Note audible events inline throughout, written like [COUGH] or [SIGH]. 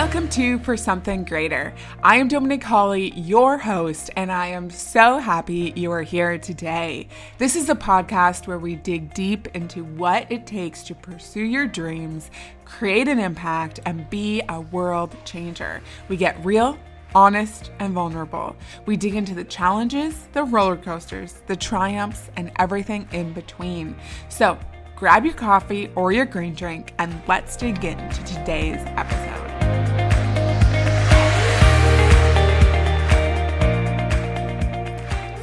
Welcome to For Something Greater. I am Dominic Hawley, your host, and I am so happy you are here today. This is a podcast where we dig deep into what it takes to pursue your dreams, create an impact, and be a world changer. We get real, honest, and vulnerable. We dig into the challenges, the roller coasters, the triumphs, and everything in between. So, grab your coffee or your green drink and let's dig into today's episode.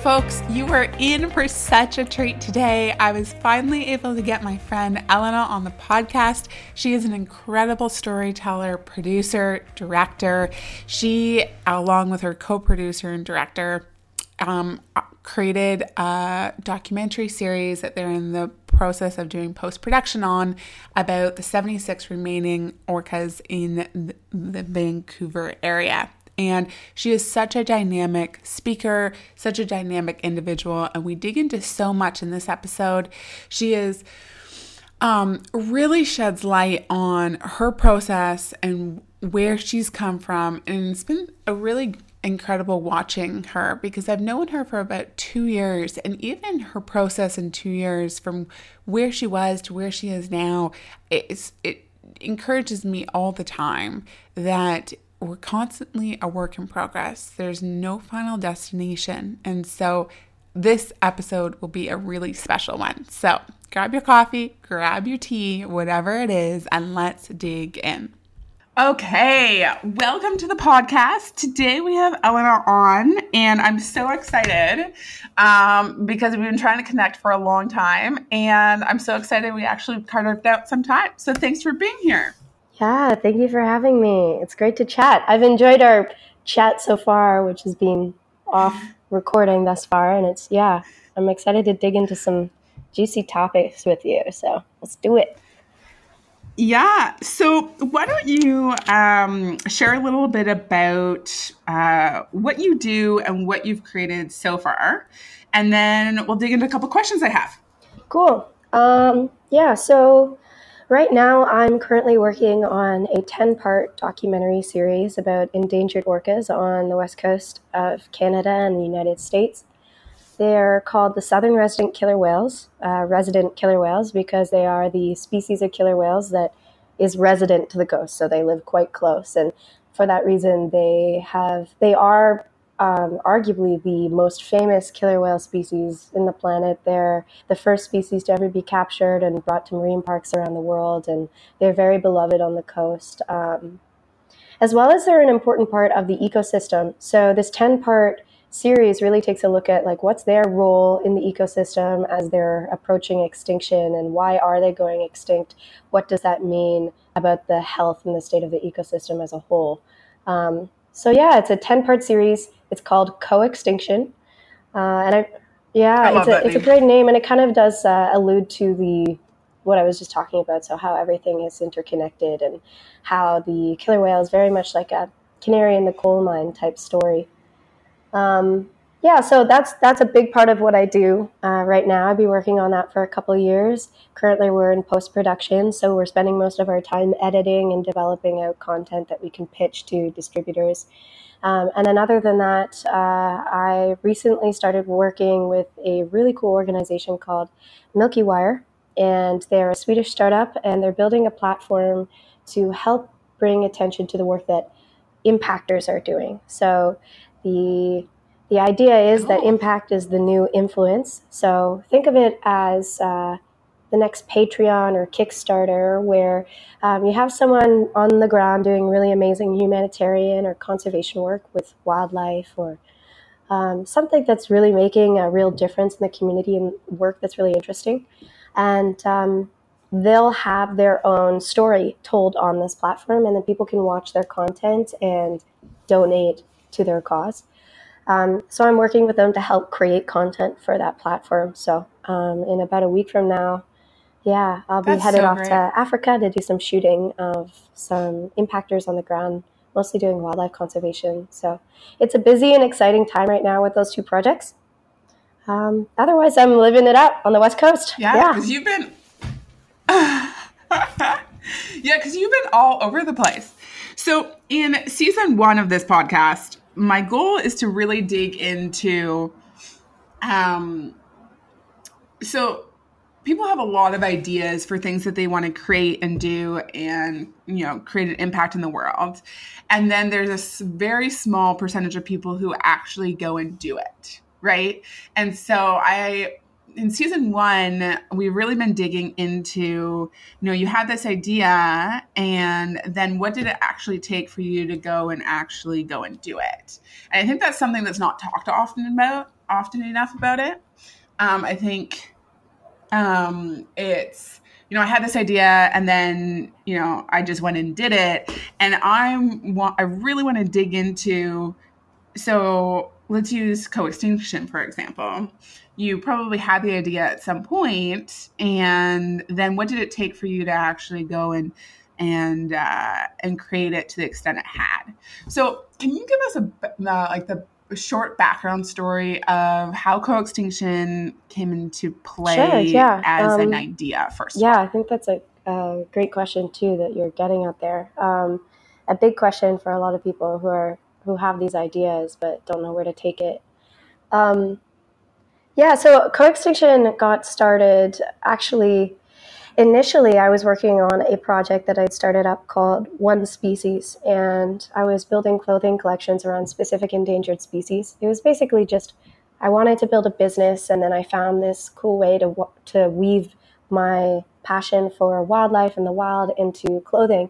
Folks, you were in for such a treat today. I was finally able to get my friend Elena on the podcast. She is an incredible storyteller, producer, director. She, along with her co producer and director, um, created a documentary series that they're in the process of doing post production on about the 76 remaining orcas in the Vancouver area. And she is such a dynamic speaker, such a dynamic individual. And we dig into so much in this episode. She is um, really sheds light on her process and where she's come from. And it's been a really incredible watching her because I've known her for about two years, and even her process in two years from where she was to where she is now, it's, it encourages me all the time that we're constantly a work in progress. There's no final destination. And so this episode will be a really special one. So grab your coffee, grab your tea, whatever it is, and let's dig in. Okay, welcome to the podcast. Today we have Eleanor on, and I'm so excited um, because we've been trying to connect for a long time, and I'm so excited we actually carved out some time. So thanks for being here. Yeah, thank you for having me. It's great to chat. I've enjoyed our chat so far, which has been off recording thus far. And it's, yeah, I'm excited to dig into some juicy topics with you. So let's do it. Yeah. So, why don't you um, share a little bit about uh, what you do and what you've created so far? And then we'll dig into a couple questions I have. Cool. Um, yeah. So, Right now, I'm currently working on a 10 part documentary series about endangered orcas on the west coast of Canada and the United States. They're called the southern resident killer whales, uh, resident killer whales, because they are the species of killer whales that is resident to the coast, so they live quite close. And for that reason, they have they are um, arguably the most famous killer whale species in the planet. They're the first species to ever be captured and brought to marine parks around the world, and they're very beloved on the coast. Um, as well as they're an important part of the ecosystem. So this 10 part series really takes a look at like what's their role in the ecosystem as they're approaching extinction and why are they going extinct what does that mean about the health and the state of the ecosystem as a whole um, so yeah it's a 10 part series it's called Co-Extinction, uh, and I, yeah, I it's, a, it's a great name, and it kind of does uh, allude to the what I was just talking about. So how everything is interconnected, and how the killer whale is very much like a canary in the coal mine type story. Um, yeah, so that's that's a big part of what I do uh, right now. I've been working on that for a couple years. Currently, we're in post production, so we're spending most of our time editing and developing out content that we can pitch to distributors. Um, and then, other than that, uh, I recently started working with a really cool organization called Milkywire, and they're a Swedish startup, and they're building a platform to help bring attention to the work that impactors are doing. So, the the idea is cool. that impact is the new influence. So think of it as uh, the next Patreon or Kickstarter, where um, you have someone on the ground doing really amazing humanitarian or conservation work with wildlife or um, something that's really making a real difference in the community and work that's really interesting. And um, they'll have their own story told on this platform, and then people can watch their content and donate to their cause. Um, so I'm working with them to help create content for that platform. So um, in about a week from now, yeah, I'll be That's headed so off great. to Africa to do some shooting of some impactors on the ground, mostly doing wildlife conservation. So it's a busy and exciting time right now with those two projects. Um, otherwise, I'm living it up on the West Coast. Yeah, because yeah. you've been, [LAUGHS] yeah, because you've been all over the place. So, in season one of this podcast, my goal is to really dig into. Um, so, people have a lot of ideas for things that they want to create and do and you know create an impact in the world and then there's a very small percentage of people who actually go and do it right and so i in season one we've really been digging into you know you had this idea and then what did it actually take for you to go and actually go and do it and i think that's something that's not talked often about often enough about it um, i think um, it's you know, I had this idea and then, you know, I just went and did it. And I'm I really want to dig into so let's use co-extinction for example. You probably had the idea at some point and then what did it take for you to actually go and and uh, and create it to the extent it had. So, can you give us a uh, like the short background story of how co-extinction came into play sure, yeah. as um, an idea first yeah i think that's a, a, great question too that you're getting out there um, a big question for a lot of people who are who have these ideas but don't know where to take it um, yeah so co-extinction got started actually initially I was working on a project that I'd started up called One Species, and I was building clothing collections around specific endangered species. It was basically just I wanted to build a business, and then I found this cool way to to weave my passion for wildlife and the wild into clothing.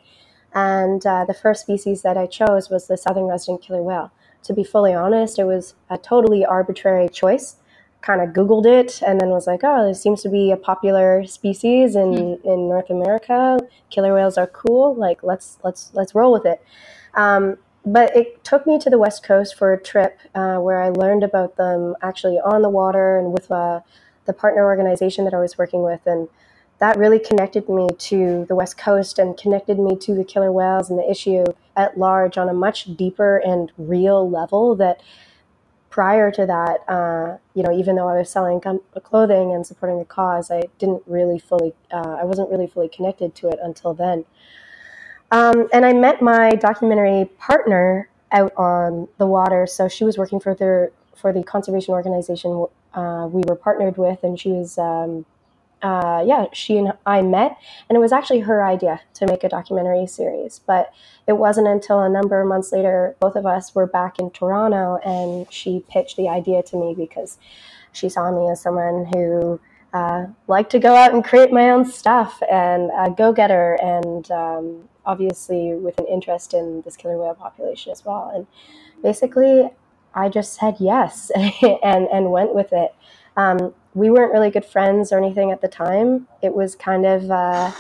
And uh, the first species that I chose was the southern resident killer whale. To be fully honest, it was a totally arbitrary choice kind of Googled it and then was like, oh, this seems to be a popular species in, mm-hmm. in North America. Killer whales are cool. Like, let's let's let's roll with it. Um, but it took me to the west coast for a trip uh, where I learned about them actually on the water and with uh, the partner organization that I was working with, and that really connected me to the west coast and connected me to the killer whales and the issue at large on a much deeper and real level that prior to that, uh, you know, even though I was selling clothing and supporting the cause, I didn't really fully, uh, I wasn't really fully connected to it until then. Um, and I met my documentary partner out on the water. So she was working for the for the conservation organization uh, we were partnered with, and she was um, uh, yeah, she and I met, and it was actually her idea to make a documentary series. But it wasn't until a number of months later, both of us were back in Toronto, and she pitched the idea to me because she saw me as someone who uh, liked to go out and create my own stuff and a go getter, and um, obviously with an interest in this killer whale population as well. And basically, I just said yes [LAUGHS] and and went with it. Um, we weren't really good friends or anything at the time. It was kind of, uh,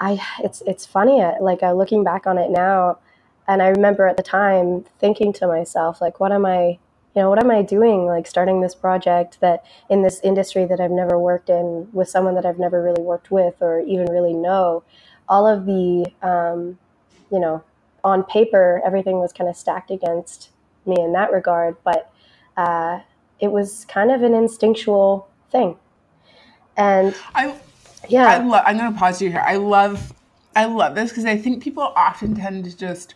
I it's it's funny uh, like uh, looking back on it now, and I remember at the time thinking to myself like, what am I, you know, what am I doing like starting this project that in this industry that I've never worked in with someone that I've never really worked with or even really know. All of the, um, you know, on paper everything was kind of stacked against me in that regard, but. Uh, it was kind of an instinctual thing. And I, yeah, I lo- I'm going to pause you here. I love, I love this because I think people often tend to just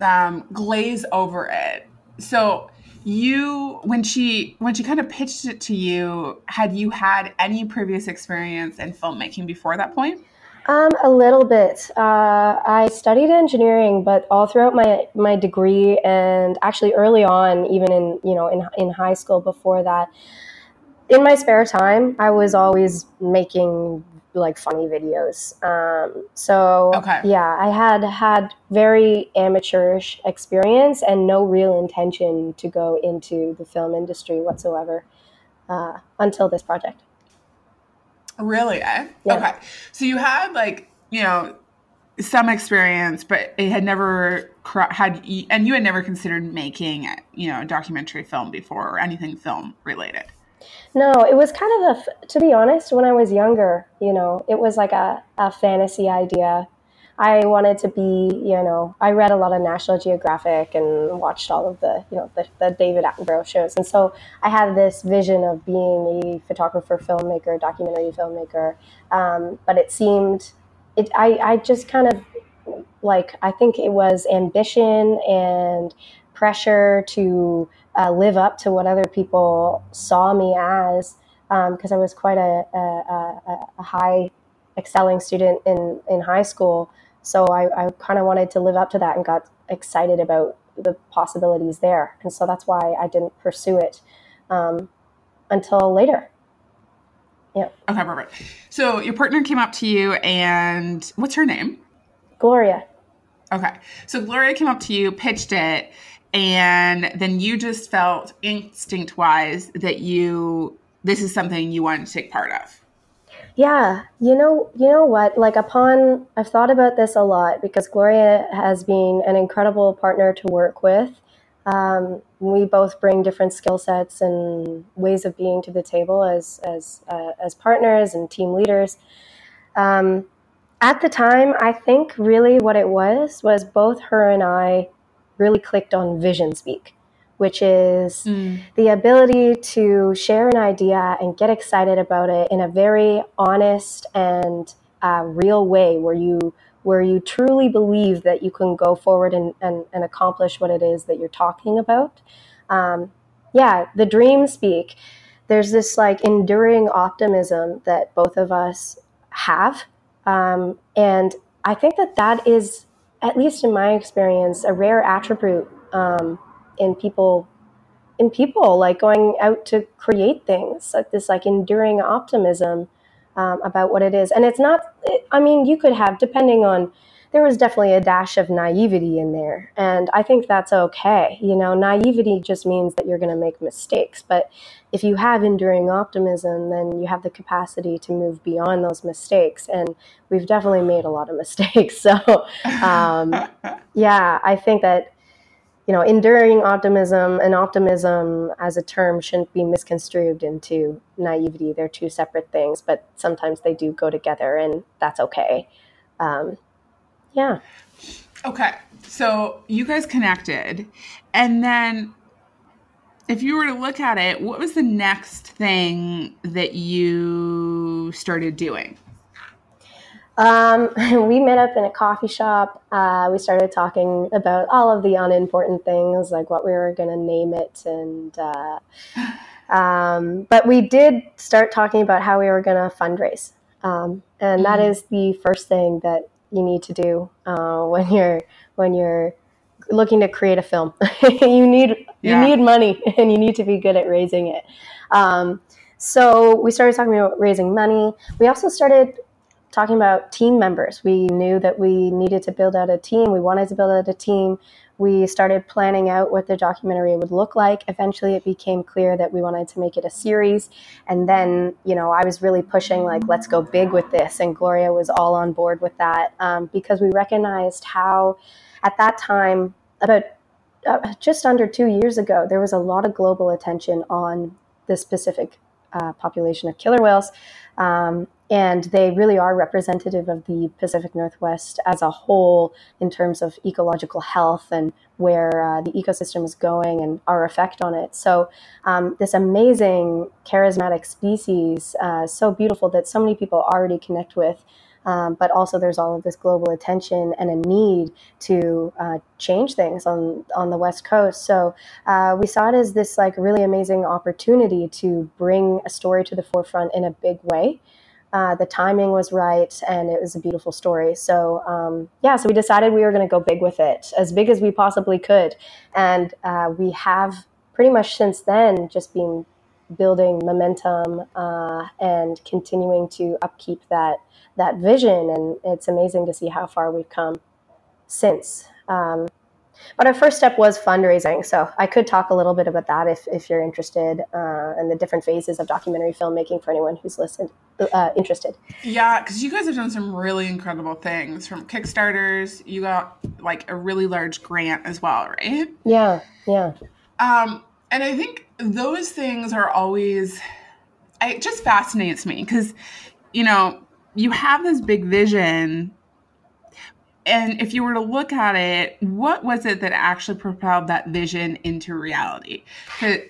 um, glaze over it. So you, when she, when she kind of pitched it to you, had you had any previous experience in filmmaking before that point? Um, a little bit. Uh, I studied engineering, but all throughout my my degree, and actually early on, even in you know in in high school before that, in my spare time, I was always making like funny videos. Um, so okay. yeah, I had had very amateurish experience and no real intention to go into the film industry whatsoever uh, until this project. Really? Eh? Yeah. Okay. So you had like, you know, some experience, but it had never had, and you had never considered making, you know, a documentary film before or anything film related. No, it was kind of a, to be honest, when I was younger, you know, it was like a, a fantasy idea I wanted to be, you know, I read a lot of National Geographic and watched all of the, you know, the, the David Attenborough shows. And so I had this vision of being a photographer, filmmaker, documentary filmmaker. Um, but it seemed, it, I, I just kind of like I think it was ambition and pressure to uh, live up to what other people saw me as because um, I was quite a, a, a, a, high excelling student in, in high school. So I, I kind of wanted to live up to that and got excited about the possibilities there. And so that's why I didn't pursue it um, until later. Yeah. Okay, perfect. So your partner came up to you, and what's her name? Gloria. Okay. So Gloria came up to you, pitched it, and then you just felt instinct wise that you this is something you wanted to take part of. Yeah, you know, you know what? Like upon I've thought about this a lot because Gloria has been an incredible partner to work with. Um, we both bring different skill sets and ways of being to the table as as uh, as partners and team leaders. Um, at the time, I think really what it was was both her and I really clicked on vision speak, which is mm. the ability to share an idea and get excited about it in a very honest and uh, real way, where you where you truly believe that you can go forward and, and, and accomplish what it is that you're talking about. Um, yeah, the dream speak. There's this like enduring optimism that both of us have um, and I think that that is, at least in my experience, a rare attribute um, in people. In people, like going out to create things, like this, like enduring optimism um, about what it is. And it's not. I mean, you could have, depending on there was definitely a dash of naivety in there. And I think that's okay. You know, naivety just means that you're going to make mistakes. But if you have enduring optimism, then you have the capacity to move beyond those mistakes. And we've definitely made a lot of mistakes. [LAUGHS] So, um, yeah, I think that. You know, enduring optimism and optimism as a term shouldn't be misconstrued into naivety. They're two separate things, but sometimes they do go together, and that's okay. Um, yeah. Okay. So you guys connected. And then if you were to look at it, what was the next thing that you started doing? Um, [LAUGHS] we met up in a coffee shop. Uh, we started talking about all of the unimportant things, like what we were going to name it, and uh, um, but we did start talking about how we were going to fundraise, um, and mm-hmm. that is the first thing that you need to do uh, when you're when you're looking to create a film. [LAUGHS] you need yeah. you need money [LAUGHS] and you need to be good at raising it. Um, so we started talking about raising money. We also started talking about team members. We knew that we needed to build out a team. We wanted to build out a team we started planning out what the documentary would look like. Eventually, it became clear that we wanted to make it a series. And then, you know, I was really pushing, like, let's go big with this. And Gloria was all on board with that um, because we recognized how, at that time, about uh, just under two years ago, there was a lot of global attention on the specific uh, population of killer whales. Um, and they really are representative of the Pacific Northwest as a whole in terms of ecological health and where uh, the ecosystem is going and our effect on it. So, um, this amazing, charismatic species, uh, so beautiful that so many people already connect with. Um, but also, there's all of this global attention and a need to uh, change things on on the West Coast. So uh, we saw it as this like really amazing opportunity to bring a story to the forefront in a big way. Uh, the timing was right and it was a beautiful story. So, um, yeah, so we decided we were going to go big with it, as big as we possibly could. And uh, we have pretty much since then just been building momentum uh, and continuing to upkeep that, that vision. And it's amazing to see how far we've come since. Um, but our first step was fundraising. So I could talk a little bit about that if, if you're interested uh, and the different phases of documentary filmmaking for anyone who's listened, uh, interested. Yeah, because you guys have done some really incredible things from Kickstarters. You got like a really large grant as well, right? Yeah, yeah. Um, and I think those things are always, it just fascinates me because, you know, you have this big vision and if you were to look at it, what was it that actually propelled that vision into reality?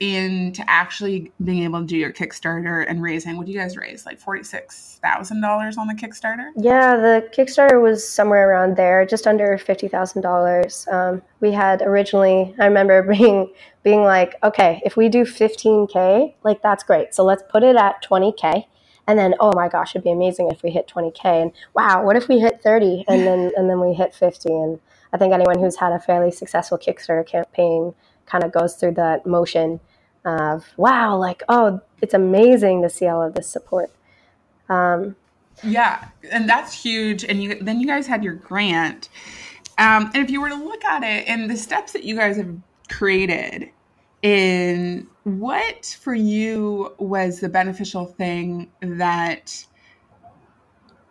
into actually being able to do your Kickstarter and raising, what do you guys raise? Like $46,000 on the Kickstarter? Yeah, the Kickstarter was somewhere around there, just under $50,000. Um, we had originally, I remember [LAUGHS] being, being like, okay, if we do 15K, like that's great. So let's put it at 20K and then oh my gosh it'd be amazing if we hit 20k and wow what if we hit 30 and then and then we hit 50 and i think anyone who's had a fairly successful kickstarter campaign kind of goes through that motion of wow like oh it's amazing to see all of this support. Um, yeah and that's huge. And you then you guys had your grant. Um, and if you were to look at it and the steps that you guys have created in what for you was the beneficial thing that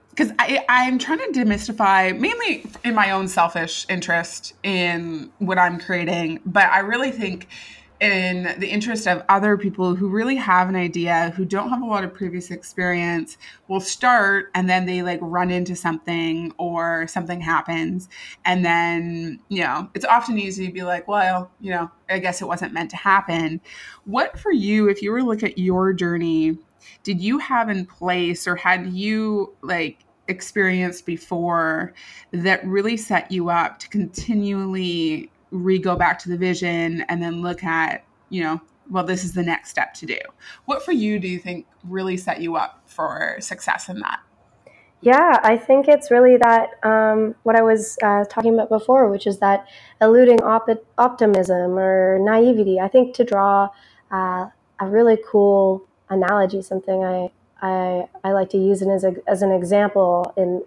because I'm trying to demystify mainly in my own selfish interest in what I'm creating, but I really think in the interest of other people who really have an idea, who don't have a lot of previous experience, will start and then they like run into something or something happens. And then, you know, it's often easy to be like, well, you know, I guess it wasn't meant to happen. What for you, if you were to look at your journey, did you have in place or had you like experienced before that really set you up to continually re go back to the vision and then look at, you know, well, this is the next step to do. What for you do you think really set you up for success in that? Yeah, I think it's really that um, what I was uh, talking about before, which is that eluding op- optimism or naivety. I think to draw uh, a really cool analogy, something I, I, I like to use it as, a, as an example, in,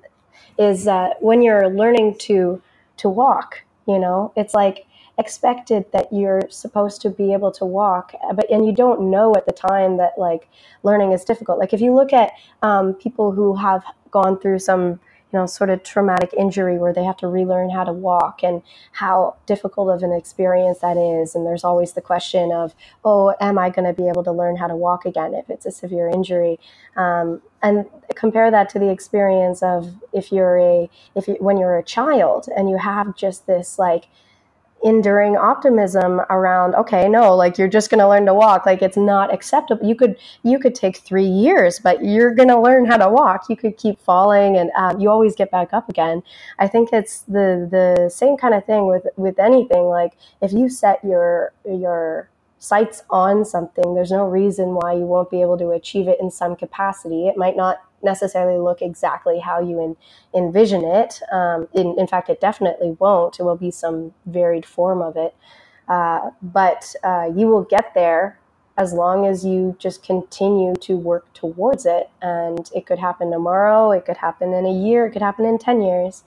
is that when you're learning to to walk, you know? It's like expected that you're supposed to be able to walk but and you don't know at the time that like learning is difficult. Like if you look at um, people who have gone through some you know, sort of traumatic injury where they have to relearn how to walk and how difficult of an experience that is. And there's always the question of, oh, am I going to be able to learn how to walk again if it's a severe injury? Um, and compare that to the experience of if you're a, if you, when you're a child and you have just this like, enduring optimism around okay no like you're just going to learn to walk. Like it's not acceptable. You could you could take three years but you're going to learn how to walk. You could keep falling and um, you always get back up again. I think it's the the same kind of thing with with anything. Like if you set your your sights on something there's no reason why you won't be able to achieve it in some capacity. It might not necessarily look exactly how you in, envision it. Um, in, in, fact, it definitely won't. It will be some varied form of it. Uh, but uh, you will get there as long as you just continue to work towards it. And it could happen tomorrow, it could happen in a year, it could happen in 10 years.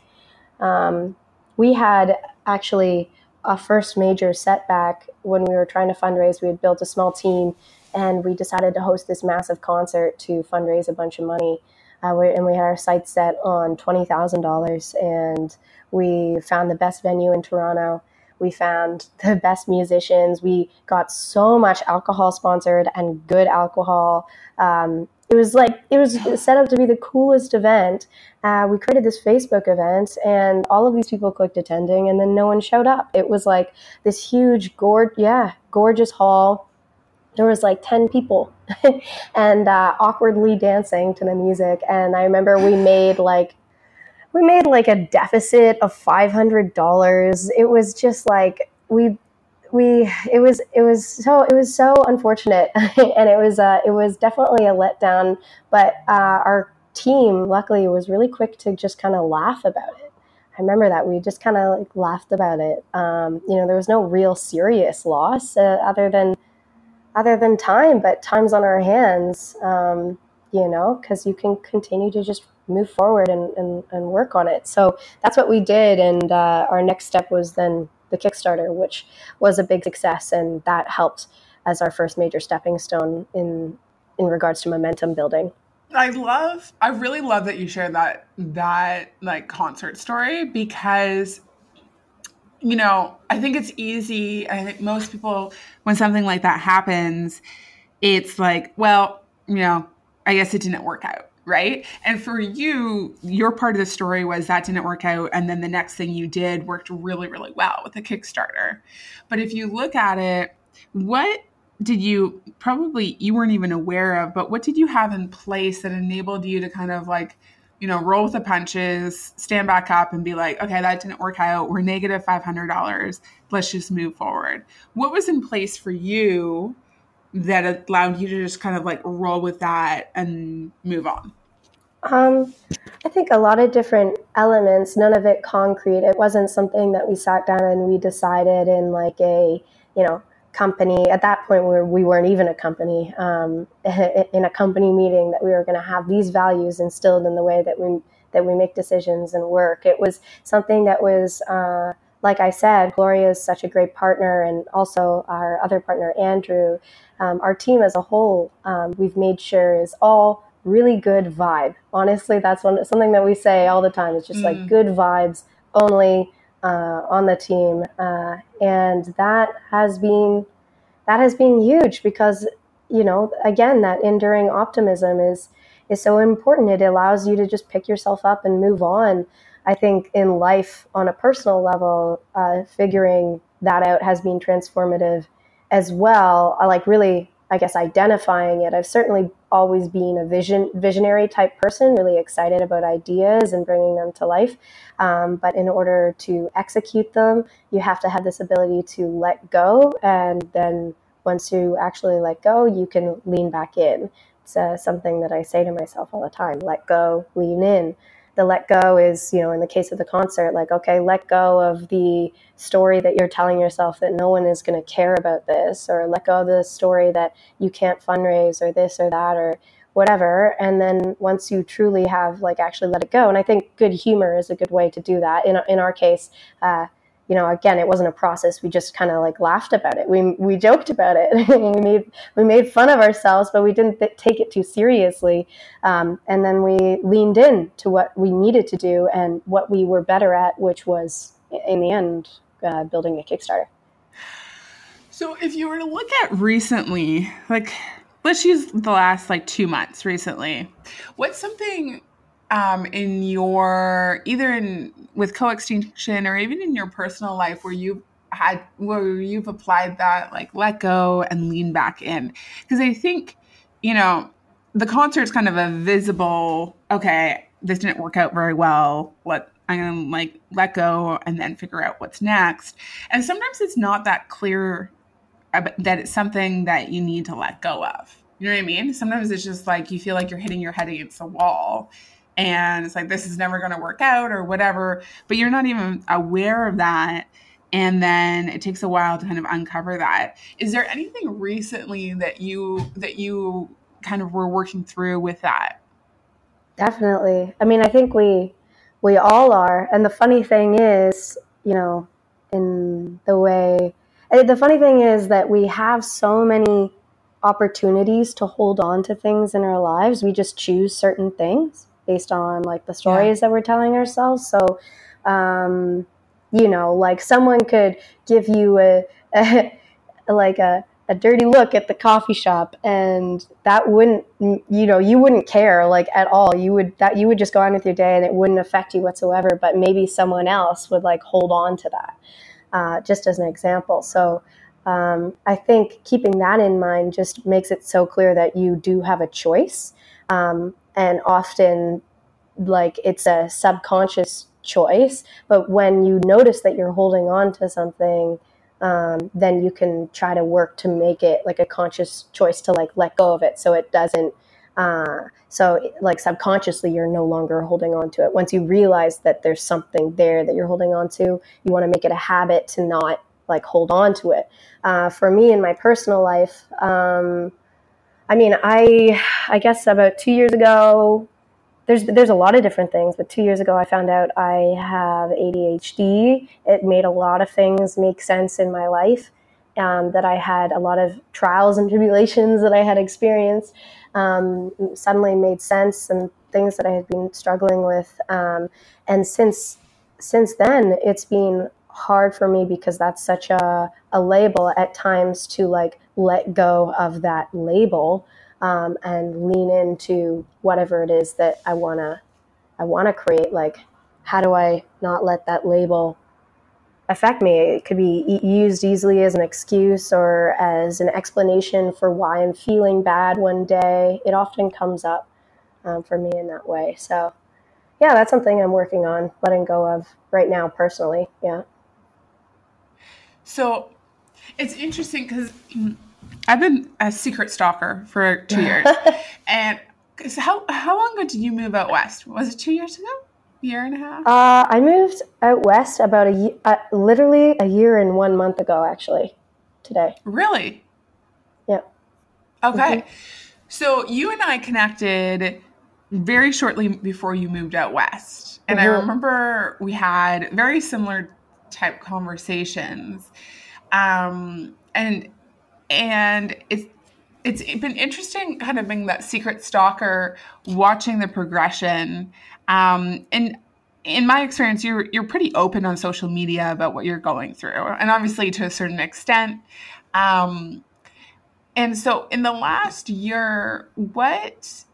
Um, we had actually a first major setback when we were trying to fundraise. We had built a small team and we decided to host this massive concert to fundraise a bunch of money. Uh, and we had our sights set on twenty thousand dollars, and we found the best venue in Toronto. We found the best musicians. We got so much alcohol sponsored and good alcohol. Um, it was like it was set up to be the coolest event. Uh, we created this Facebook event, and all of these people clicked attending, and then no one showed up. It was like this huge, gorge, yeah, gorgeous hall there was like 10 people [LAUGHS] and uh, awkwardly dancing to the music. And i remember we made like we made like a deficit of $500 it was just like we we it was it was so it was so unfortunate. [LAUGHS] And it was uh, it was definitely a letdown. But uh, our team luckily was really quick to just kind of laugh about it. I remember that we just kind of like laughed about it. Um, you know, there was no real serious loss uh, other than other than time, but time's on our hands, um, you know, because you can continue to just move forward and, and, and, work on it. So that's what we did. And uh, our next step was then the Kickstarter, which was a big success. And that helped as our first major stepping stone in, in regards to momentum building. I love I really love that you shared that that like concert story because you know, I think it's easy. I think most people, when something like that happens, it's like, well, you know, I guess it didn't work out. right? And for you, your part of the story was that didn't work out. And then the next thing you did worked really, really well with the Kickstarter. But if you look at it, what did you probably you weren't even aware of, but what did you have in place that enabled you to kind of like, you know, roll with the punches, stand back up and be like, okay, that didn't work out. We're negative $500. Let's just move forward. What was in place for you that allowed you to just kind of like roll with that and move on? Um, I think a lot of different elements, none of it concrete. It wasn't something that we sat down and we decided in like a, you know, company. At that point, where we weren't even a company, um, [LAUGHS] in a company meeting that we were going to have these values instilled in the way that we, that we make decisions and work. It was something that was, uh, like I said, Gloria is such a great partner, and also our other partner, Andrew. Um, our team as a whole, um, we've made sure is all really good vibe. Honestly, that's one something that we say all the time. It's just mm. like good vibes only uh, on the team, uh, and that has been that has been huge because you know again that enduring optimism is is so important. It allows you to just pick yourself up and move on. I think in life on a personal level, uh, figuring that out has been transformative as well. I like really, I guess, identifying it. I've certainly always being a vision visionary type person, really excited about ideas and bringing them to life. Um, but in order to execute them, you have to have this ability to let go, and then once you actually let go, you can lean back in. It's uh, something that I say to myself all the time: let go, lean in the let go is, you know, in the case of the concert, like, okay, let go of the story that you're telling yourself that no one is going to care about this, or let go of the story that you can't fundraise, or this or that, or whatever. And then once you truly have, like, actually let it go, and I think good humor is a good way to do that. In, in our case, uh, you know, again, it wasn't a process. We just kind of like laughed about it. We we joked about it. [LAUGHS] we made we made fun of ourselves, but we didn't th- take it too seriously. Um, and then we leaned in to what we needed to do and what we were better at, which was in the end uh, building a Kickstarter. So, if you were to look at recently, like let's use the last like two months recently, what's something um, in your either in with co-extinction or even in your personal life where you've had where you've applied that like let go and lean back in. Because i think you know the concert's kind of a visible okay this didn't work out very well let i'm gonna like let go and then figure out what's next. And sometimes it's not that clear that it's something that you need to let go of. You know what i mean? Sometimes it's just like you feel like you're hitting your head against the wall and it's like this is never going to work out or whatever but you're not even aware of that. And then it takes a while to kind of uncover that. Is there anything recently that you that you kind of were working through with that? Definitely. I mean i think we we all are. And the funny thing is you know in the way eh, the funny thing is that we have so many opportunities to hold on to things in our lives. We just choose certain things based on like the stories yeah. that we're telling ourselves. So, um, you know, like someone could give you a, [LAUGHS] a like a, a dirty look at the coffee shop and that wouldn't you know you wouldn't care like at all you would that you would just go on with your day and it wouldn't affect you whatsoever but maybe someone else would like hold on to that uh, just as an example so um, i think keeping that in mind just makes it so clear that you do have a choice um, and often like it's a subconscious choice but when you notice that you're holding on to something um, then you can try to work to make it like a conscious choice to like let go of it so it doesn't uh, so like subconsciously you're no longer holding on to it. Once you realize that there's something there that you're holding on to you want to make it a habit to not like hold on to it. Uh, for me in my personal life um, I mean, I I guess about two years ago, there's there's a lot of different things, but two years ago I found out I have ADHD. It made a lot of things make sense in my life. Um, that I had a lot of trials and tribulations that I had experienced um, suddenly made sense and things that I had been struggling with. Um, and since since then, it's been hard for me because that's such a, a label at times to like let go of that label um, and lean into whatever it is that I wanna I wanna create. Like, how do I not let that label affect me? It could be used easily as an excuse or as an explanation for why I'm feeling bad one day. It often comes up um, for me in that way. So, yeah, that's something I'm working on letting go of right now personally. Yeah. So it's interesting because I've been a secret stalker for two [LAUGHS] years, and so how how long ago did you move out west? Was it two years ago? Year and a half? Uh, I moved out west about a uh, literally a year and one month ago, actually. Today. Really? Yeah. Okay. Mm-hmm. So you and I connected very shortly before you moved out west, and mm-hmm. I remember we had very similar type conversations. Um, and and it's it's been interesting kind of being that secret stalker watching the progression um, and in my experience you're you're pretty open on social media about what you're going through and obviously to a certain extent um, and so in the last year what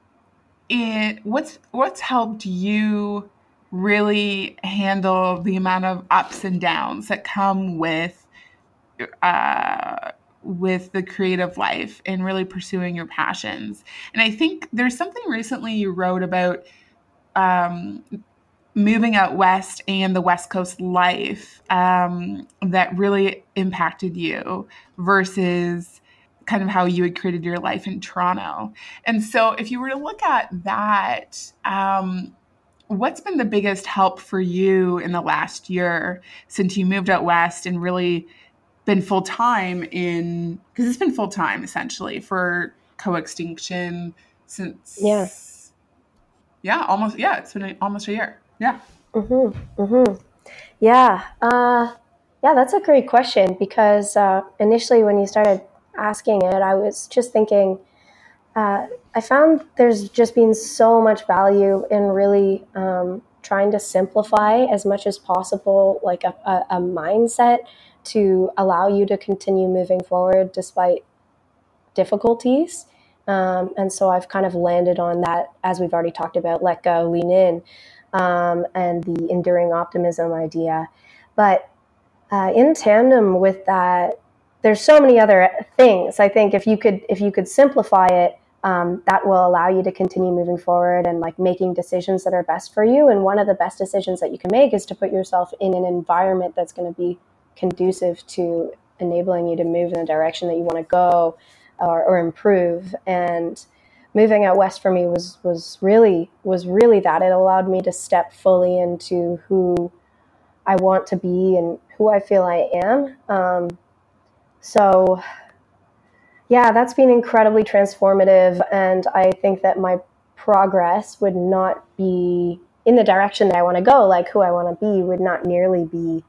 it, what's what's helped you really handle the amount of ups and downs that come with uh, with the creative life and really pursuing your passions. And I think there's something recently you wrote about um, moving out west and the West Coast life um, that really impacted you versus kind of how you had created your life in Toronto. And so, if you were to look at that, um, what's been the biggest help for you in the last year since you moved out west and really been full time in because it's been full time essentially for co-extinction since yeah. Yeah almost yeah it's been almost a year. Yeah. Mhm mhm yeah uh yeah that's a great question because uh, initially when you started asking it i was just thinking uh, I found there's just been so much value in really um, trying to simplify as much as possible, like a, a, a, mindset to allow you to continue moving forward despite difficulties. Um, and so I've kind of landed on that, as we've already talked about, let go, lean in, um, and the enduring optimism idea. But uh, in tandem with that, there's so many other things. I think if you could if you could simplify it, um, that will allow you to continue moving forward and like making decisions that are best for you. And one of the best decisions that you can make is to put yourself in an environment that's going to be conducive to enabling you to move in the direction that you want to go or, or improve. And moving out west for me was was really was really that. It allowed me to step fully into who I want to be and who I feel I am. Um, so yeah, that's been incredibly transformative. And I think that my progress would not be in the direction that I want to go, like who I want to be, would not nearly be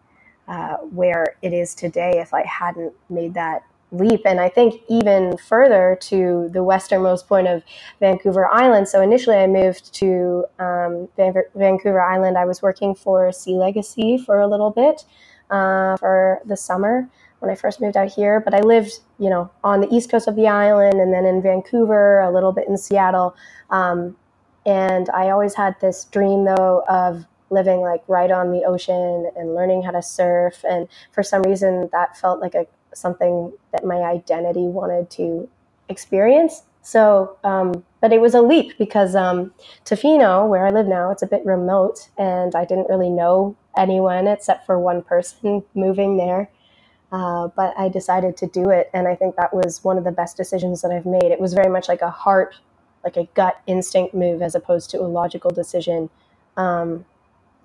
uh, where it is today if I hadn't made that leap. And I think even further to the westernmost point of Vancouver Island. So initially, I moved to um, Vancouver Island. I was working for SeaLegacy for a little bit uh, for the summer when I first moved out here, but I lived, you know, on the east coast of the island and then in Vancouver, a little bit in Seattle. Um, and I always had this dream, though, of living like right on the ocean and learning how to surf. And for some reason, that felt like a something that my identity wanted to experience. So, um, but it was a leap because um, Tofino, where I live now, it's a bit remote, and I didn't really know anyone except for one person moving there. Uh, but I decided to do it, and I think that was one of the best decisions that I've made. It was very much like a heart, like a gut instinct move, as opposed to a logical decision, um,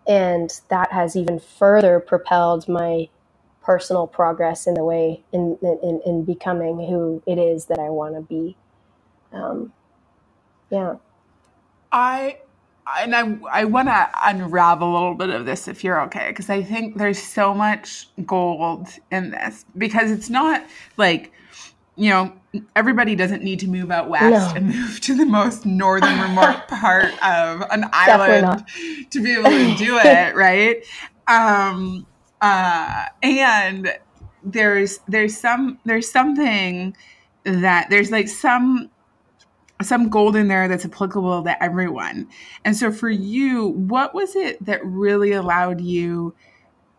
and that has even further propelled my personal progress in the way in in, in becoming who it is that I want to be. Um, yeah, I and I I want to unravel a little bit of this if you're okay because I think there's so much gold in this because it's not like you know everybody doesn't need to move out west no. and move to the most northern remote [LAUGHS] part of an island to be able to do [LAUGHS] it right um uh and there's there's some there's something that there's like some some gold in there that's applicable to everyone. And so for you, what was it that really allowed you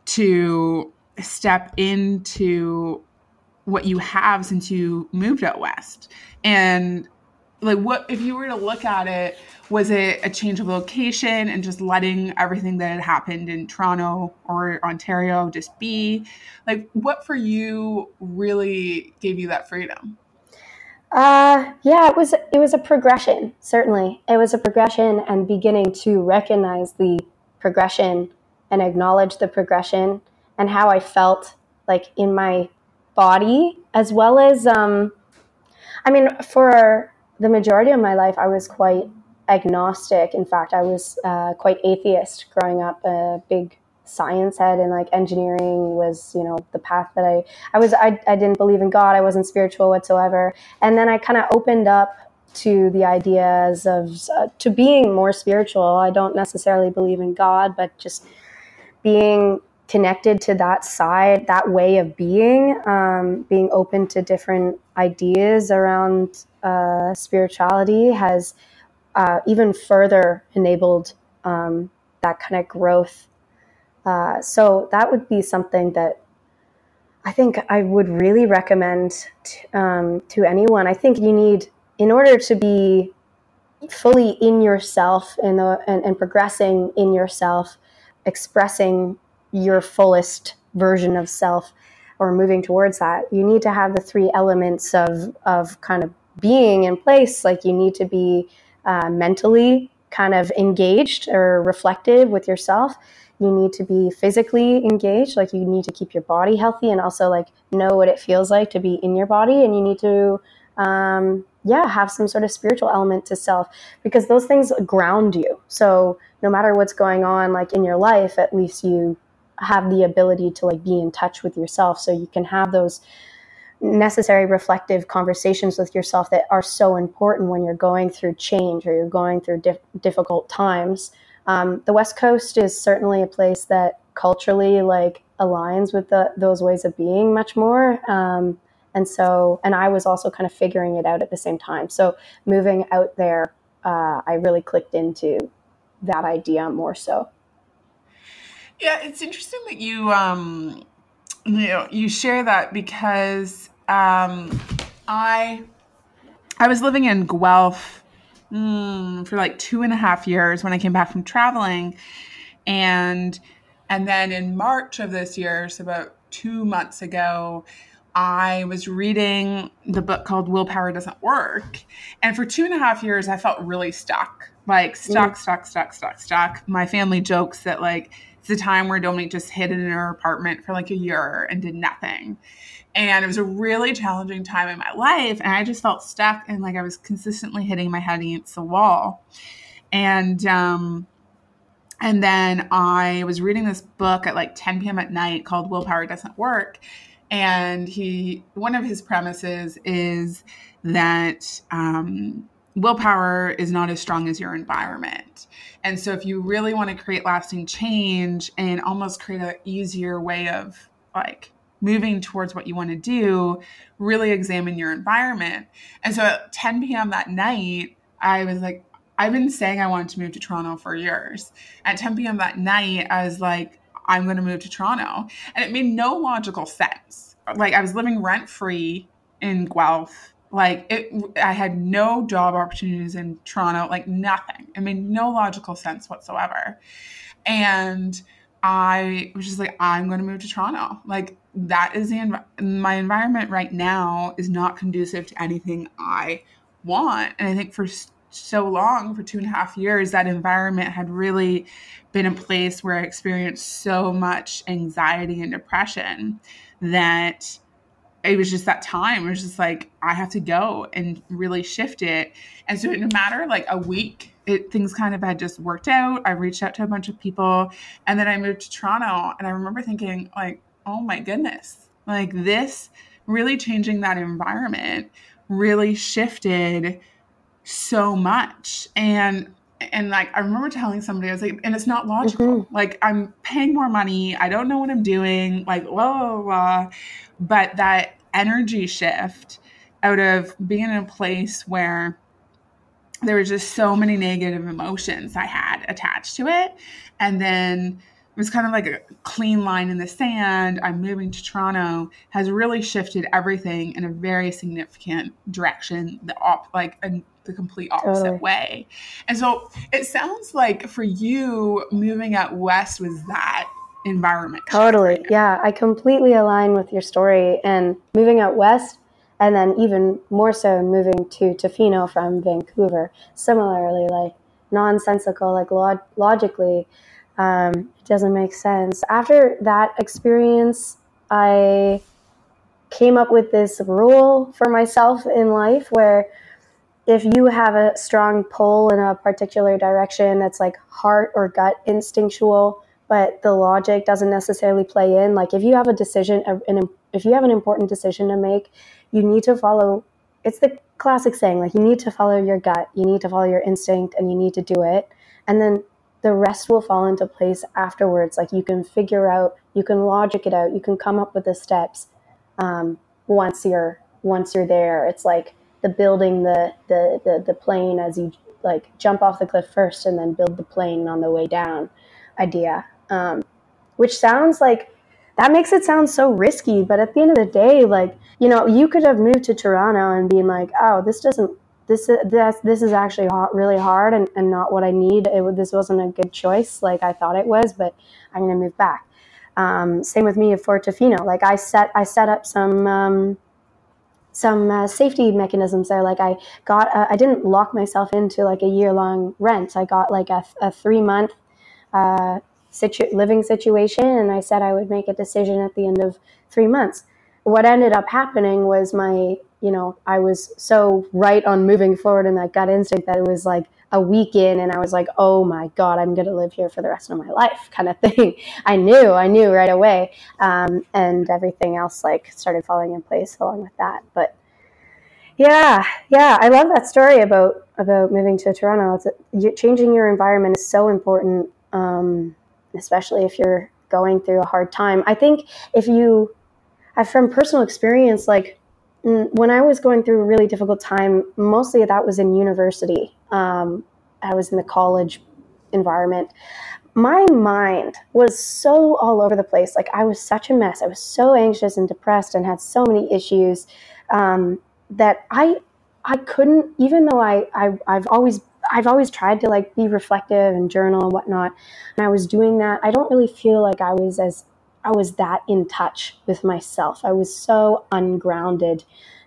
to step into what you have since you moved out west? And like what if you were to look at it, was it a change of location and just letting everything that had happened in Toronto or Ontario just be? Like what for you really gave you that freedom? Uh, yeah, it was it was a progression. Certainly, it was a progression, and beginning to recognize the progression and acknowledge the progression and how I felt like in my body, as well as um, I mean, for the majority of my life, I was quite agnostic. In fact, I was uh, quite atheist growing up. A big science head and like engineering was you know the path that i i was i, I didn't believe in god. I wasn't spiritual whatsoever. And then i kind of opened up to the ideas of uh, to being more spiritual. I don't necessarily believe in god but just being connected to that side that way of being um, being open to different ideas around uh, spirituality has uh, even further enabled um, that kind of growth uh, so that would be something that I think I would really recommend t- um, to anyone. I think you need, in order to be fully in yourself and, and, and progressing in yourself, expressing your fullest version of self or moving towards that, you need to have the three elements of, of kind of being in place. Like you need to be uh, mentally kind of engaged or reflective with yourself you need to be physically engaged like you need to keep your body healthy and also like know what it feels like to be in your body and you need to um, yeah have some sort of spiritual element to self because those things ground you. So no matter what's going on like in your life at least you have the ability to like be in touch with yourself. So you can have those necessary reflective conversations with yourself that are so important when you're going through change or you're going through dif- difficult times um, the West Coast is certainly a place that culturally like aligns with the, those ways of being much more. Um, and so, and I was also kind of figuring it out at the same time. So moving out there, uh, I really clicked into that idea more so. Yeah, it's interesting that you um, you know you share that because um, I I was living in Guelph mm, for like two and a half years when I came back from traveling. And and then in March of this year, so about two months ago, I was reading the book called Willpower Doesn't Work. And for two and a half years, I felt really stuck like stuck, mm. stuck, stuck, stuck, stuck. My family jokes that like it's the time where Dominique just hid in her apartment for like a year and did nothing. And it was a really challenging time in my life. And I just felt stuck and like I was consistently hitting my head against the wall. And, um, and then I was reading this book at like 10 p.m. at night called Willpower Doesn't Work. And he, one of his premises is that um, willpower is not as strong as your environment. And so, if you really want to create lasting change and almost create an easier way of like moving towards what you want to do, really examine your environment. And so at 10 p.m. that night, I was like, I've been saying I wanted to move to Toronto for years. At 10 p.m. that night, I was like, I'm going to move to Toronto. And it made no logical sense. Like, I was living rent free in Guelph. Like, it, I had no job opportunities in Toronto, like, nothing. It made no logical sense whatsoever. And I was just like, I'm going to move to Toronto. Like, that is the env- my environment right now is not conducive to anything I want. And I think for so long, for two and a half years, that environment had really been a place where I experienced so much anxiety and depression that it was just that time. It was just like, I have to go and really shift it. And so, in a matter like a week, it, things kind of had just worked out. I reached out to a bunch of people and then I moved to Toronto. And I remember thinking, like, oh my goodness, like this really changing that environment really shifted so much. And and like I remember telling somebody, I was like, and it's not logical. Mm-hmm. Like I'm paying more money, I don't know what I'm doing, like blah blah blah. But that energy shift out of being in a place where there was just so many negative emotions I had attached to it. And then it was kind of like a clean line in the sand. I'm moving to Toronto has really shifted everything in a very significant direction, the op like a, the complete opposite totally. way. And so it sounds like for you moving out west was that environment. Totally. Yeah, I completely align with your story and moving out west and then even more so moving to Tofino from Vancouver. Similarly, like nonsensical, like log- logically, um, it doesn't make sense. After that experience, I came up with this rule for myself in life where if you have a strong pull in a particular direction that's like heart or gut instinctual, but the logic doesn't necessarily play in, like if you have a decision, an, if you have an important decision to make, you need to follow. It's the classic saying, like you need to follow your gut, you need to follow your instinct, and you need to do it. And then the rest will fall into place afterwards. Like you can figure out, you can logic it out, you can come up with the steps um, once you're once you're there. It's like the building the, the the the plane as you like jump off the cliff first and then build the plane on the way down idea. Um, which sounds like that makes it sound so risky, but at the end of the day, like you know, you could have moved to Toronto and been like, oh, this doesn't this this this is actually really hard and, and not what I need. It, this wasn't a good choice like I thought it was, but I'm gonna move back. Um, same with me for Tofino. Like I set I set up some um, some uh, safety mechanisms there. Like I got uh, I didn't lock myself into like a year long rent. I got like a, a three month uh, situ- living situation, and I said I would make a decision at the end of three months. What ended up happening was my you know, I was so right on moving forward in that gut instinct that it was like a week in and I was like, oh my God, I'm going to live here for the rest of my life [LAUGHS] kind of thing. I knew, I knew right away. Um, and everything else like started falling in place along with that. But yeah, yeah, I love that story about, about moving to Toronto. It's, changing your environment is so important, um, especially if you're going through a hard time. I think if you, from personal experience, like when I was going through a really difficult time, mostly that was in university. Um, I was in the college environment. My mind was so all over the place. Like I was such a mess. I was so anxious and depressed and had so many issues um, that I I couldn't. Even though I, I I've always I've always tried to like be reflective and journal and whatnot, and I was doing that. I don't really feel like I was as I was that in touch with myself. I was so ungrounded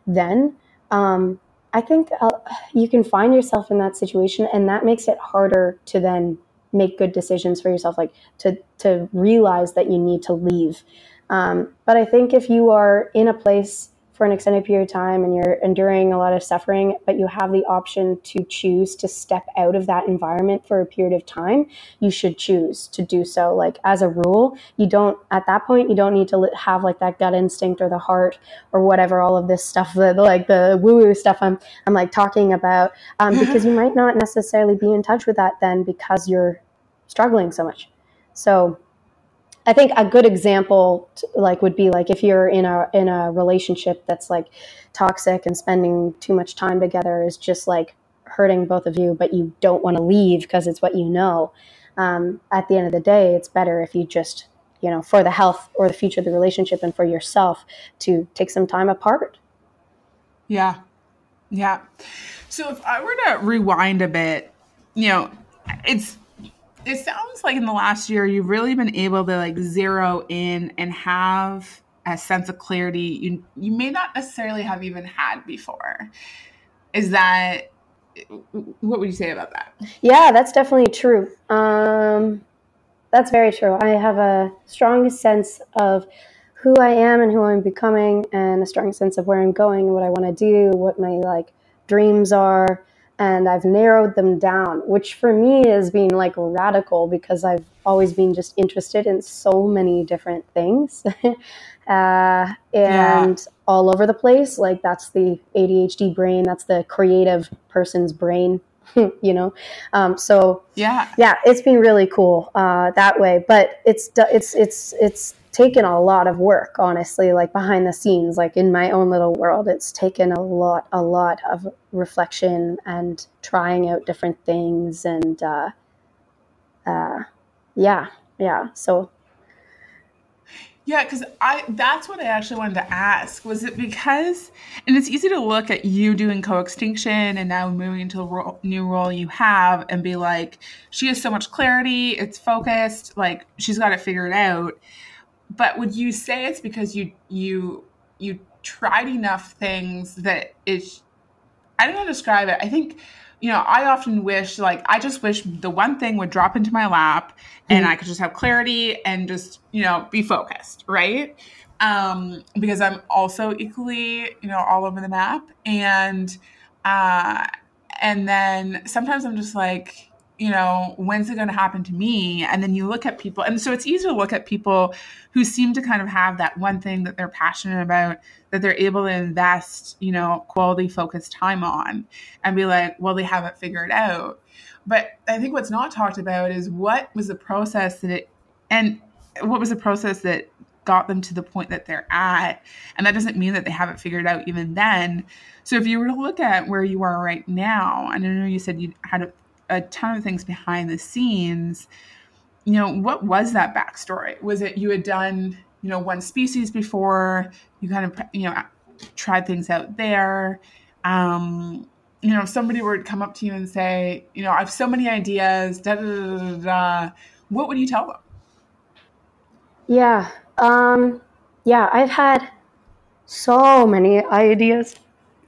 then. Um, I think uh, you can find yourself in that situation, and that makes it harder to then make good decisions for yourself, like to to realize that you need to leave. Um, but I think if you are in a place for an extended period of time and you're enduring a lot of suffering, but you have the option to choose to step out of that environment for a period of time, you should choose to do so. Like as a rule, you don't, at that point, you don't need to have like that gut instinct or the heart or whatever, all of this stuff, the, like the woo woo stuff I'm, I'm like talking about, um, [LAUGHS] because you might not necessarily be in touch with that then because you're struggling so much. So, I think a good example like would be like if you're in a in a relationship that's like toxic and spending too much time together is just like hurting both of you, but you don't want to leave because it's what you know. Um, at the end of the day, it's better if you just you know for the health or the future of the relationship and for yourself to take some time apart. Yeah, yeah. So if I were to rewind a bit, you know, it's it sounds like in the last year you've really been able to like zero in and have a sense of clarity you you may not necessarily have even had before. Is that what would you say about that? Yeah, that's definitely true. Um, that's very true. I have a strong sense of who I am and who I'm becoming, and a strong sense of where I'm going, what I want to do, what my like dreams are, and I've narrowed them down, which for me is being like radical because I've always been just interested in so many different things [LAUGHS] uh, and yeah. all over the place. Like that's the ADHD brain, that's the creative person's brain. [LAUGHS] you know, um, so yeah, yeah, it's been really cool uh, that way. But it's it's it's it's taken a lot of work, honestly, like behind the scenes, like in my own little world. It's taken a lot, a lot of reflection and trying out different things. And uh, uh, yeah, yeah. So yeah, because I that's what I actually wanted to ask. Was it because and it's easy to look at you doing co-extinction and now moving into the ro- new role you have and be like, she has so much clarity, it's focused, like she's got it figured out. But would you say it's because you you you tried enough things that it's I don't know how to describe it. I think you know, I often wish, like, I just wish the one thing would drop into my lap and mm-hmm. I could just have clarity and just, you know, be focused, right? Um, because I'm also equally, you know, all over the map. And, uh, and then sometimes I'm just like, you know, when's it going to happen to me? And then you look at people, and so it's easy to look at people who seem to kind of have that one thing that they're passionate about that they're able to invest, you know, quality focused time on and be like, well, they haven't figured out. But I think what's not talked about is what was the process that it, and what was the process that got them to the point that they're at. And that doesn't mean that they haven't figured out even then. So if you were to look at where you are right now, and I know you said you had a ton of things behind the scenes. You know, what was that backstory? Was it you had done, you know, one species before, you kind of, you know, tried things out there? Um, you know, if somebody were to come up to you and say, you know, I have so many ideas, da da da da da, what would you tell them? Yeah. Um, yeah, I've had so many ideas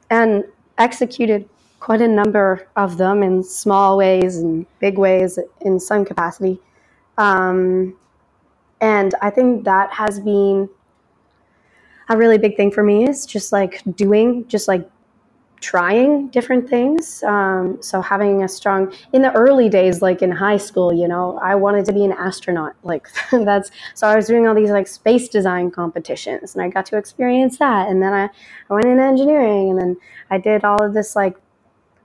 and executed quite a number of them in small ways and big ways in some capacity. Um, and I think that has been a really big thing for me is just like doing, just like trying different things. Um, so having a strong in the early days, like in high school, you know, I wanted to be an astronaut. Like [LAUGHS] that's so I was doing all these like space design competitions, and I got to experience that. And then I, I went into engineering, and then I did all of this like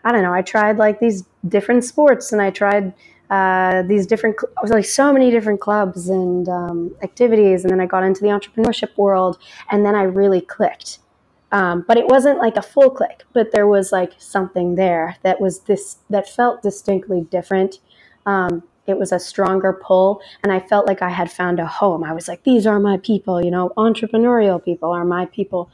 I don't know. I tried like these different sports, and I tried uh, these different, like so many different clubs and um, activities, and then I got into the entrepreneurship world, and then I really clicked. Um, but it wasn't like a full click, but there was like something there that was this that felt distinctly different. Um, it was a stronger pull, and I felt like I had found a home. I was like, these are my people, you know, entrepreneurial people are my people.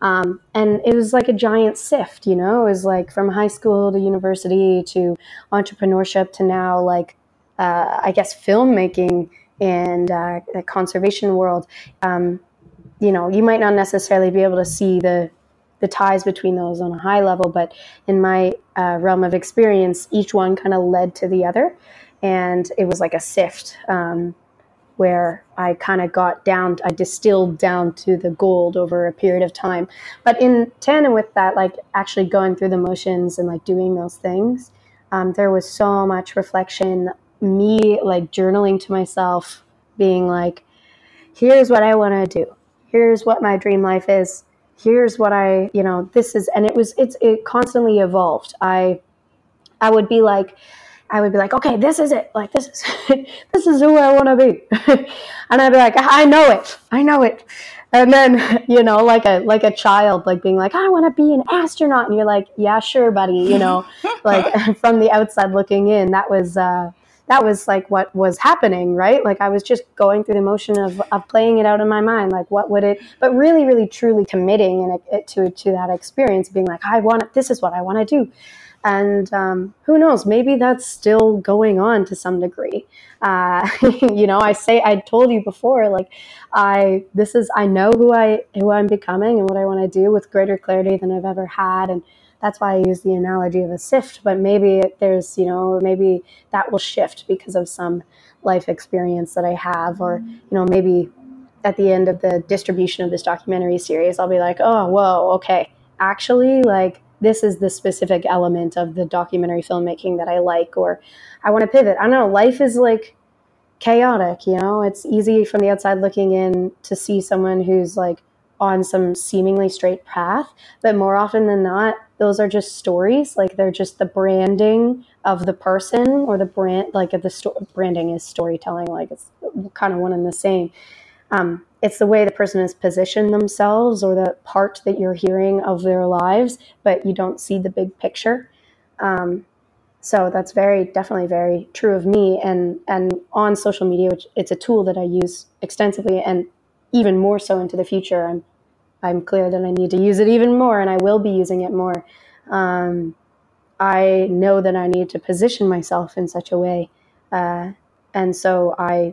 Um, and it was like a giant sift, you know, it was like from high school to university to entrepreneurship to now like, uh, I guess, filmmaking and uh, the conservation world. Um, you know, you might not necessarily be able to see the the ties between those on a high level, but in my uh, realm of experience, each one kind of led to the other, and it was like a sift. Um, where I kind of got down, I distilled down to the gold over a period of time. But in tandem with that, like actually going through the motions and like doing those things, um, there was so much reflection, me like journaling to myself, being like, here's what I want to do. Here's what my dream life is. Here's what I, you know, this is, and it was, it's, it constantly evolved. I, I would be like, I would be like, okay, this is it. Like this is [LAUGHS] this is who I want to be, [LAUGHS] and I'd be like, I know it, I know it, and then [LAUGHS] you know, like a like a child, like being like, I want to be an astronaut, and you're like, yeah, sure, buddy, you know, like from the outside looking in, that was. Uh, that was like what was happening, right? Like I was just going through the motion of, of playing it out in my mind, like what would it, but really, really, truly committing and it, to to that experience, being like, I want, this is what I want to do, and um, who knows maybe that's still going on to some degree. Uh, [LAUGHS] you know i say i told you before like i this is i know who i who i'm becoming and what i want to do with greater clarity than i've ever had. And that's why i use the analogy of a sift but maybe there's you know maybe that will shift because of some life experience that i have. Or you know maybe at the end of the distribution of this documentary series i'll be like oh whoa okay. Actually like this is the specific element of the documentary filmmaking that I like, or I want to pivot. I don't know. Life is like chaotic, you know? It's easy from the outside looking in to see someone who's like on some seemingly straight path, but more often than not, those are just stories. Like they're just the branding of the person or the brand, like the sto- branding is storytelling, like it's kind of one and the same. Um, it's the way the person has positioned themselves or the part that you're hearing of their lives, but you don't see the big picture. Um, so that's very definitely very true of me and and on social media which it's a tool that i use extensively and even more so into the future i'm i'm clear that i need to use it even more and i will be using it more um, i know that i need to position myself in such a way uh, and so i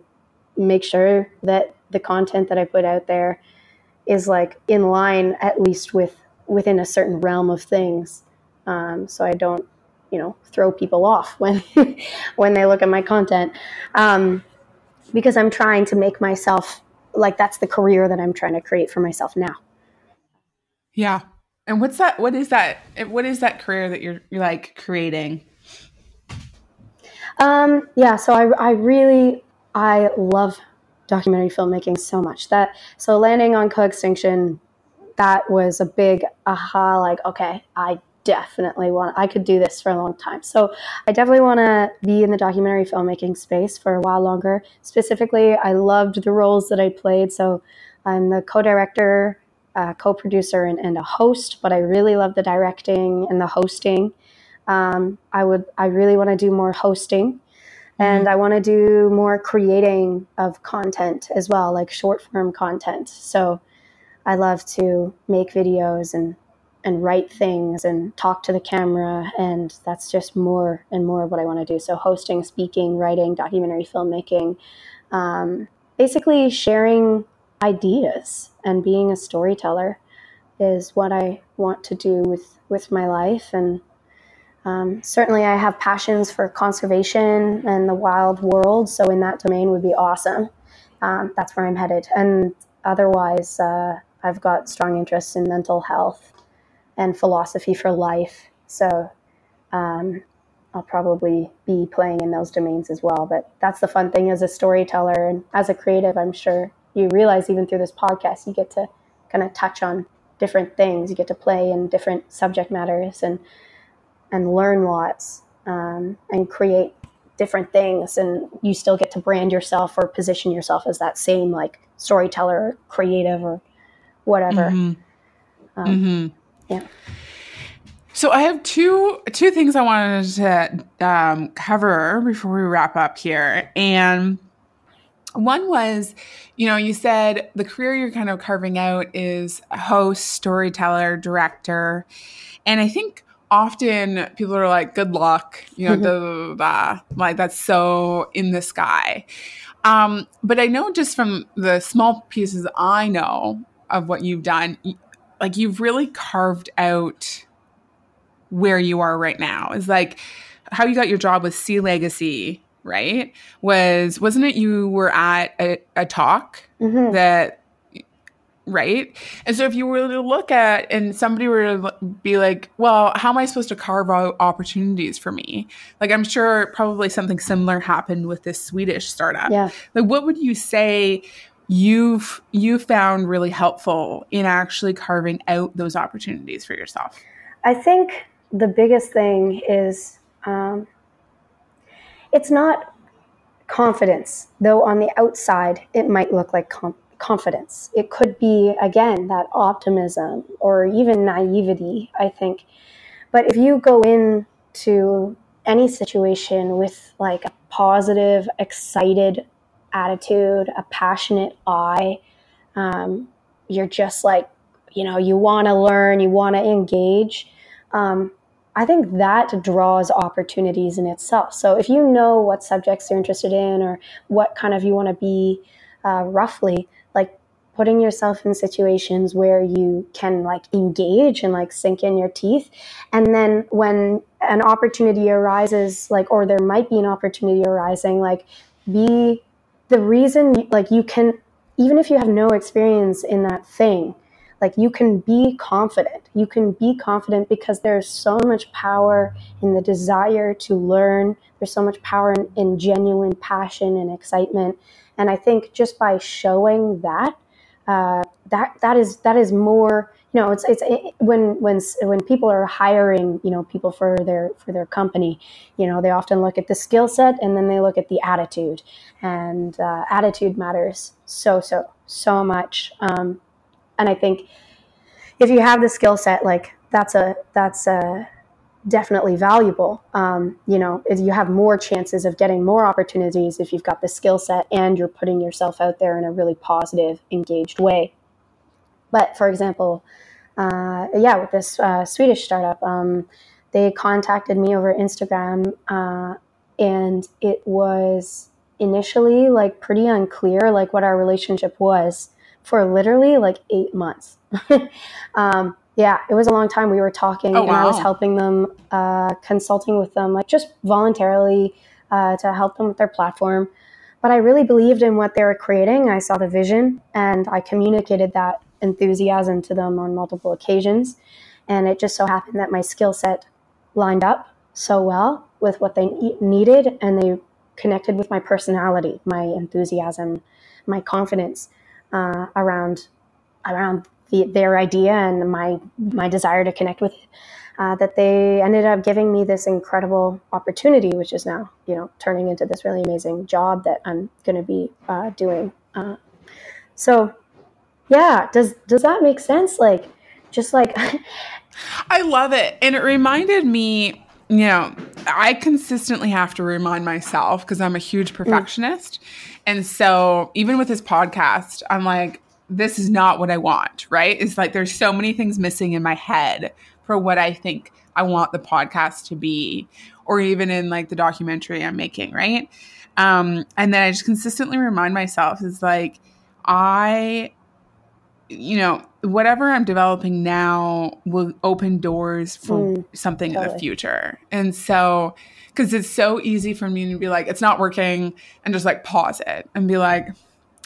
make sure that the content that i put out there is like in line at least with within a certain realm of things. Um, so i don't you know throw people off [LAUGHS] when when they look at my content. Um, because i'm trying to make myself like that's the career that i'm trying to create for myself now. Yeah. And what's that what is that what is that career that you're, you're like creating? Um, yeah so I, I really i love documentary filmmaking so much that so landing on co-extinction that was a big aha like okay i definitely want I could do this for a long time. So I definitely want to be in the documentary filmmaking space for a while longer. Specifically, I loved the roles that I played. So I'm the co-director, uh, co-producer, and, and, a host. But I really love the directing and the hosting. Um, I would I really want to do more hosting. And mm-hmm. I want to do more creating of content as well, like short form content. So I love to make videos and and write things and talk to the camera and that's just more and more of what i want to do so hosting speaking writing documentary filmmaking um, basically sharing ideas and being a storyteller is what i want to do with with my life and um, certainly i have passions for conservation and the wild world so in that domain would be awesome um, that's where i'm headed and otherwise uh, i've got strong interests in mental health and philosophy for life. So um, I'll probably be playing in those domains as well. But that's the fun thing as a storyteller and as a creative, I'm sure you realize even through this podcast, you get to kind of touch on different things. You get to play in different subject matters and and learn lots um, and create different things. And you still get to brand yourself or position yourself as that same like storyteller, or creative, or whatever. Mm-hmm. Um, mm-hmm. Yeah. So I have two two things I wanted to um, cover before we wrap up here, and one was, you know, you said the career you're kind of carving out is host, storyteller, director, and I think often people are like, "Good luck," you know, mm-hmm. like that's so in the sky. Um, but I know just from the small pieces I know of what you've done, like you've really carved out where you are right now. Is like how you got your job with SeaLegacy, right? Was wasn't it you were at a, a talk mm-hmm. that right? And so if you were to look at and somebody were to be like, well, how am I supposed to carve out opportunities for me? Like I'm sure probably something similar happened with this Swedish startup. Yeah. Like what would you say you've you found really helpful in actually carving out those opportunities for yourself? I think the biggest thing is um, it's not confidence, though on the outside it might look like com- confidence. It could be, again, that optimism or even naivety, I think. But if you go into any situation with like a positive, excited attitude, a passionate eye. Um, you're just like, you know, you want to learn, you want to engage. Um, I think that draws opportunities in itself. So if you know what subjects you're interested in or what kind of you want to be uh, roughly, like putting yourself in situations where you can like engage and like sink in your teeth. And then when an opportunity arises, like, or there might be an opportunity arising, like be the reason like you can even if you have no experience in that thing like you can be confident. You can be confident because there's so much power in the desire to learn. There's so much power in, in genuine passion and excitement and i think just by showing that uh, that that is that is more you know it's it's it, when when when people are hiring you know people for their for their company you know they often look at the skill set and then they look at the attitude and uh, attitude matters so so so much. Um, and I think if you have the skill set, like that's a that's a definitely valuable. Um, you know, you have more chances of getting more opportunities if you've got the skill set and you're putting yourself out there in a really positive, engaged way. But for example, uh, yeah, with this uh, Swedish startup, um, they contacted me over Instagram, uh, and it was initially like pretty unclear, like what our relationship was for literally like eight months. [LAUGHS] um, yeah, it was a long time. We were talking, oh, wow. and I was helping them, uh, consulting with them, like just voluntarily uh, to help them with their platform. But I really believed in what they were creating. I saw the vision, and I communicated that enthusiasm to them on multiple occasions. And it just so happened that my skill set lined up so well with what they needed, and they connected with my personality, my enthusiasm, my confidence uh, around around the, their idea and my my desire to connect with. Uh, that they ended up giving me this incredible opportunity, which is now you know turning into this really amazing job that I'm going to be uh, doing. Uh, so, yeah, does does that make sense? Like, just like [LAUGHS] I love it, and it reminded me. You know, I consistently have to remind myself because I'm a huge mm. perfectionist. Mm. And so, even with this podcast, I'm like, this is not what I want, right? It's like there's so many things missing in my head for what I think I want the podcast to be, or even in like the documentary I'm making, right? Um, and then I just consistently remind myself is like, I, you know, whatever I'm developing now will open doors for mm, something totally. in the future. And so, because it's so easy for me to be like, it's not working, and just like pause it and be like,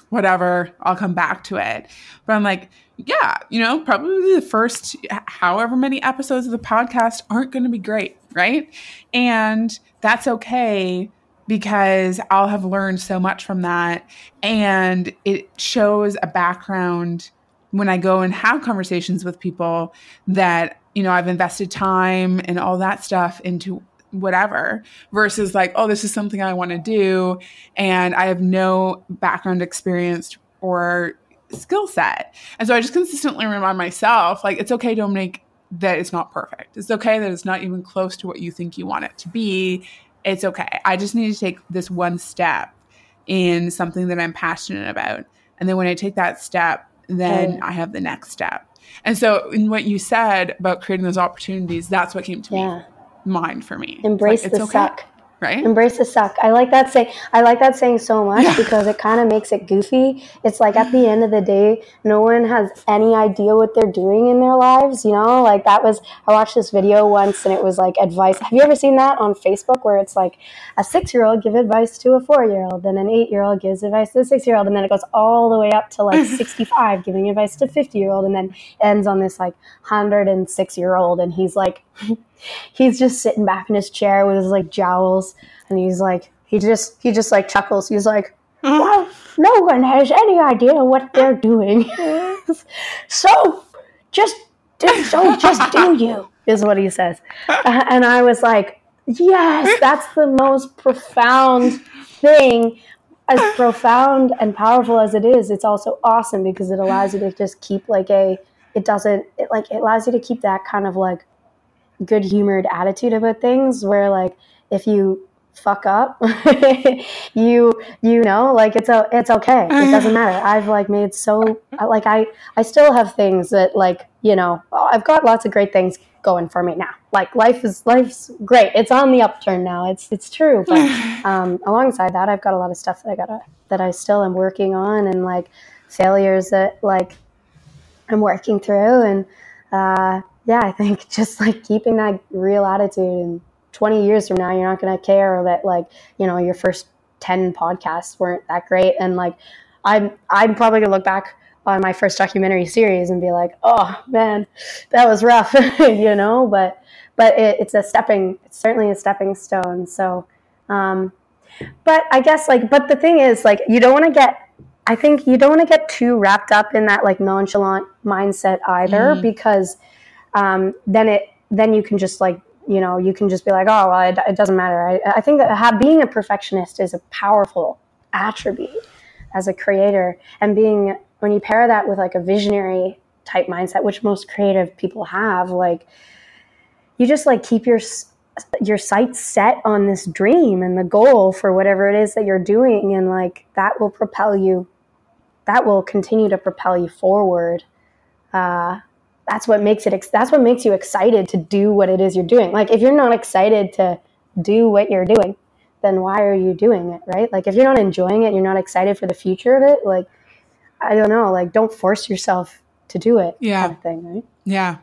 whatever, I'll come back to it. But I'm like, yeah, you know, probably the first however many episodes of the podcast aren't going to be great, right? And that's okay because I'll have learned so much from that. And it shows a background when I go and have conversations with people that, you know, I've invested time and all that stuff into whatever versus like oh this is something i want to do and i have no background experience or skill set. And so i just consistently remind myself like it's okay dominique that it's not perfect. It's okay that it's not even close to what you think you want it to be. It's okay. I just need to take this one step in something that i'm passionate about. And then when i take that step then i have the next step. And so in what you said about creating those opportunities that's what came to yeah. me mind for me. Embrace like, the okay, suck. Right? Embrace the suck. I like that saying. I like that saying so much yeah. because it kind of makes it goofy. It's like at the end of the day, no one has any idea what they're doing in their lives. You know, like that was. I watched this video once, and it was like advice. Have you ever seen that on Facebook where it's like a six-year-old give advice to a four-year-old, then an eight-year-old gives advice to a six-year-old, and then it goes all the way up to like [LAUGHS] sixty-five giving advice to fifty-year-old, and then ends on this like hundred and six-year-old, and he's like he's just sitting back in his chair with his like jowls and he's like he just he just like chuckles. He's like well no one has any idea what they're doing. [LAUGHS] So just do, so just do you is what he says. Uh, and i was like yes that's the most profound thing. As profound and powerful as it is it's also awesome because it allows you to just keep like a it doesn't it like it allows you to keep that kind of like good humored attitude about things where like if you fuck up [LAUGHS] you you know like it's a it's okay. It doesn't matter. I've like made so like i i still have things that like you know i've got lots of great things going for me now. Like life is life's great. It's on the upturn now. It's it's true. [SIGHS] But um alongside that i've got a lot of stuff that i gotta that i still am working on and like failures that like i'm working through and uh yeah, I think [LAUGHS] just like keeping that real attitude and 20 years from now, you're not going to care that like, you know, your first 10 podcasts weren't that great. And like, I'm, I'm probably gonna look back on my first documentary series and be like, oh man, that was rough, [LAUGHS] you know, but, but it, it's a stepping, it's certainly a stepping stone. So, um, but I guess like, but the thing is like, you don't want to get, I think you don't want to get too wrapped up in that like nonchalant mindset either, mm. because um, then it then you can just like you know you can just be like oh well it, it doesn't matter. I, I think that have, being a perfectionist is a powerful attribute as a creator. And being when you pair that with like a visionary type mindset, which most creative people have, like you just like keep your your sights set on this dream and the goal for whatever it is that you're doing. And like that will propel you that will continue to propel you forward uh, that's what makes it that's what makes you excited to do what it is you're doing like if you're not excited to do what you're doing then why are you doing it right like if you're not enjoying it you're not excited for the future of it like i don't know like don't force yourself to do it yeah kind of thing right yeah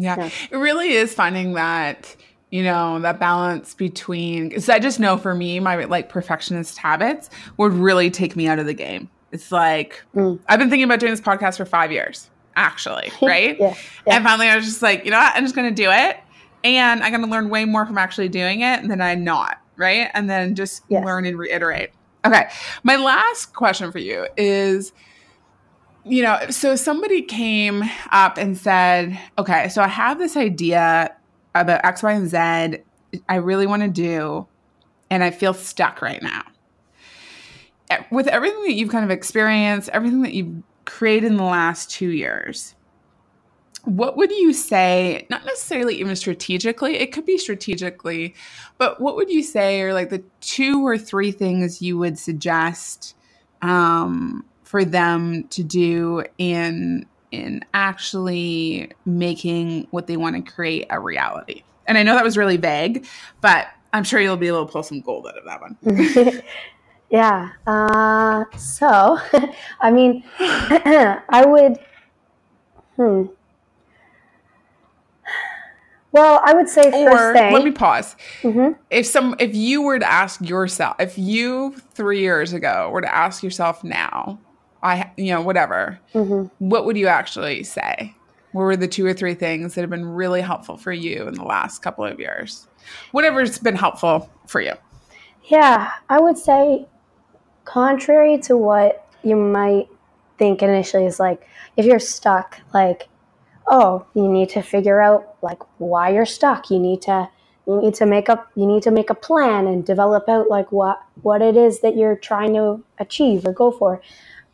yeah. yeah. It really is finding that, you know, that balance between, because I just know for me, my like perfectionist habits would really take me out of the game. It's like, mm. I've been thinking about doing this podcast for five years, actually, [LAUGHS] right? yeah, yeah. And finally, I was just like, you know what? I'm just going to do it. And I'm going to learn way more from actually doing it than I not, right? And then just yes. learn and reiterate. Okay. My last question for you is, you know, so somebody came up and said, okay, so I have this idea about X, Y, and Z I really want to do, and I feel stuck right now. Eh, with everything that you've kind of experienced, everything that you've created in the last two years, what would you say, not necessarily even strategically, it could be strategically, but what would you say are like the two or three things you would suggest um, for them to do in in actually making what they want to create a reality. And I know that was really vague, but I'm sure you'll be able to pull some gold out of that one. [LAUGHS] yeah. Uh, so, [LAUGHS] I mean, [CLEARS THROAT] I would. Hmm. Well, I would say or, first thing. Let me pause. Mm-hmm. If some, if you were to ask yourself, if you three years ago were to ask yourself now, I, you know, whatever. Mm-hmm. What would you actually say? What were the two or three things that have been really helpful for you in the last couple of years? Whatever's been helpful for you. Yeah, I would say, contrary to what you might think initially, is like if you're stuck, like, oh, you need to figure out like why you're stuck. You need to you need to make up you need to make a plan and develop out like what what it is that you're trying to achieve or go for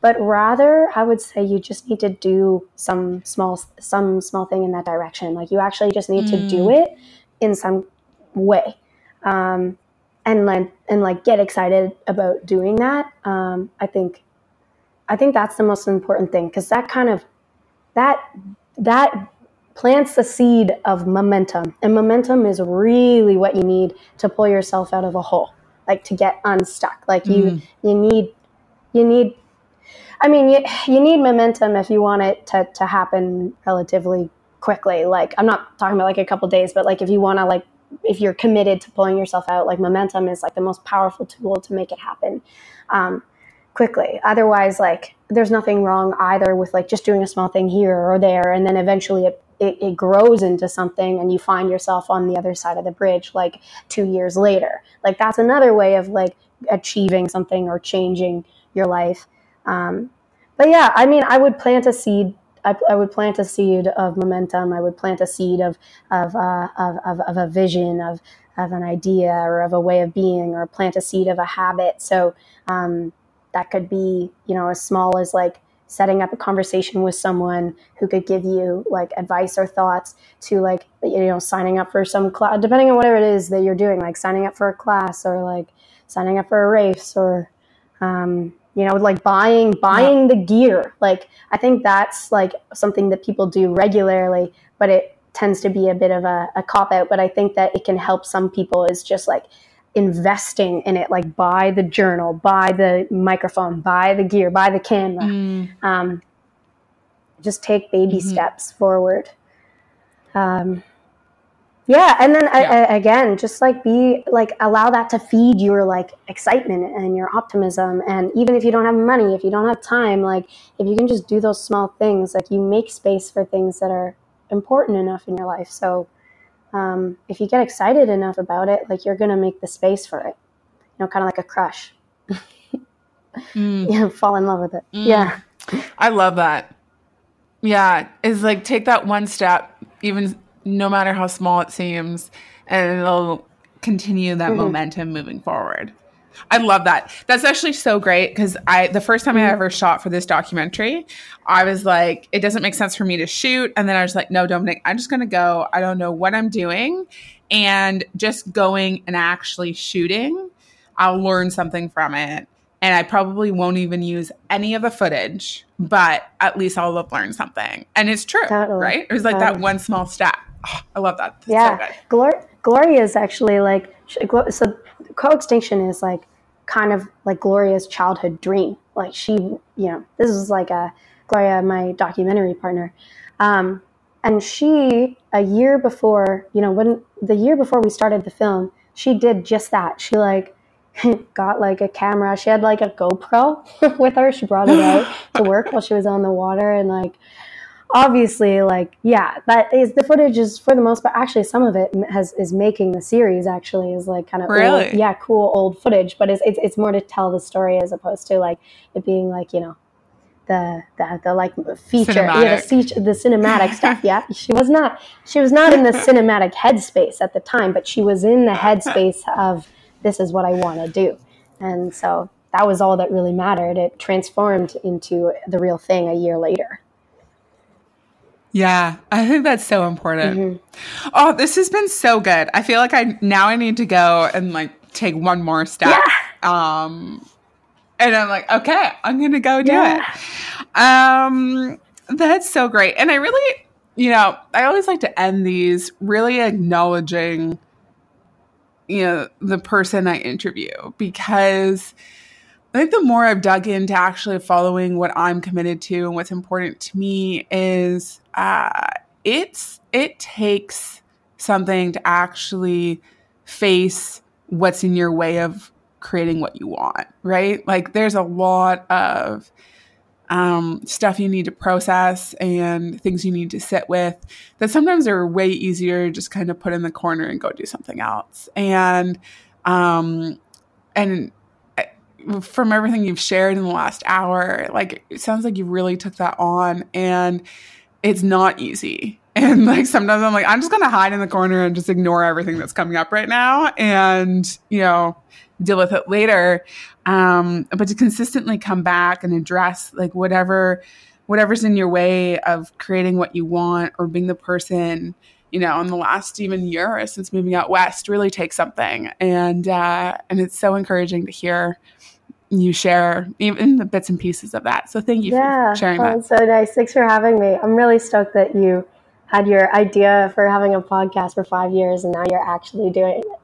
but rather i would say you just need to do some small some small thing in that direction like you actually just need mm. to do mm. it in some way um, and like and like get excited about doing that um, i think i think that's the most important thing because that kind of that that plants the seed of momentum and momentum is really what you need to pull yourself out of a hole like to get unstuck like you mm. you need you need I mean, you, you need momentum if you want it to, to happen relatively quickly. Like, I'm not talking about like a couple days, but like if you want to, like, if you're committed to pulling yourself out, like momentum is like the most powerful tool to make it happen um, quickly. Otherwise, like, there's nothing wrong either with like just doing a small thing here or there, and then eventually it it, it, grows into something and you find yourself on the other side of the bridge like two years later like that's another way of like achieving something or changing your life um, but yeah, I mean, I would plant a seed. I, I, would plant a seed of momentum. I would plant a seed of of, uh, of, of, of a vision of of an idea or of a way of being, or plant a seed of a habit. So um, that could be, you know, as small as like setting up a conversation with someone who could give you like advice or thoughts to like you know signing up for some class depending on whatever it is that you're doing like signing up for a class or like signing up for a race or um, you know like buying buying yeah. the gear like i think that's like something that people do regularly but it tends to be a bit of a, a cop out but i think that it can help some people is just like investing in it like buy the journal buy the microphone buy the gear buy the camera mm. um, just take baby mm-hmm. steps forward um, yeah and then yeah. again just like be like allow that to feed your like excitement and your optimism and even if you don't have money if you don't have time like if you can just do those small things like you make space for things that are important enough in your life so um, if you get excited enough about it like you're gonna make the space for it you know kind of like a crush mm. [LAUGHS] yeah fall in love with it mm. yeah i love that yeah it's like take that one step even no matter how small it seems, and it'll continue that mm-hmm. momentum moving forward. I love that. That's actually so great because I the first time I mm-hmm. ever shot for this documentary, I was like, it doesn't make sense for me to shoot. And then I was like, no, Dominic, I'm just gonna go. I don't know what I'm doing. And just going and actually shooting, I'll learn something from it. And I probably won't even use any of the footage, but at least I'll have learned something. And it's true, right? It was like that one small step. Oh, I love that. That's yeah. So Glor- Gloria is actually like, so co-extinction is like kind of like Gloria's childhood dream. Like she, you know, this is like a Gloria, my documentary partner. Um, and she, a year before, you know, when the year before we started the film, she did just that. She like [LAUGHS] got like a camera. She had like a GoPro [LAUGHS] with her. She brought it out to work while she was on the water and like obviously like yeah that is the footage is for the most part actually some of it has is making the series actually is like kind of really? old, yeah cool old footage but it's, it's it's more to tell the story as opposed to like it being like you know the the, the like feature cinematic. yeah the feature the cinematic [LAUGHS] stuff yeah. She was not she was not in the cinematic headspace at the time but she was in the headspace of this is what I want to do. And so that was all that really mattered. It transformed into the real thing a year later yeah, I think that's so important. Mm-hmm. Oh, this has been so good. I feel like I now I need to go and like take one more step. Yeah. Um and I'm like, okay, I'm gonna go do yeah. it. Um that's so great. And I really, you know, I always like to end these really acknowledging, you know, the person I interview because I think the more I've dug into actually following what I'm committed to and what's important to me is uh, it's it takes something to actually face what's in your way of creating what you want, right? Like there's a lot of um, stuff you need to process and things you need to sit with that sometimes are way easier just kind of put in the corner and go do something else. And um, and from everything you've shared in the last hour, like it sounds like you really took that on and it's not easy. [LAUGHS] And like sometimes I'm like, I'm just gonna hide in the corner and just ignore everything that's coming up right now and, you know, deal with it later. Um, but to consistently come back and address like whatever whatever's in your way of creating what you want or being the person you know, in the last even year since moving out west really takes something. And uh, and it's so encouraging to hear you share even the bits and pieces of that. So thank you yeah, for sharing that. so nice. Thanks for having me. I'm really stoked that you had your idea for having a podcast for five years and now you're actually doing it.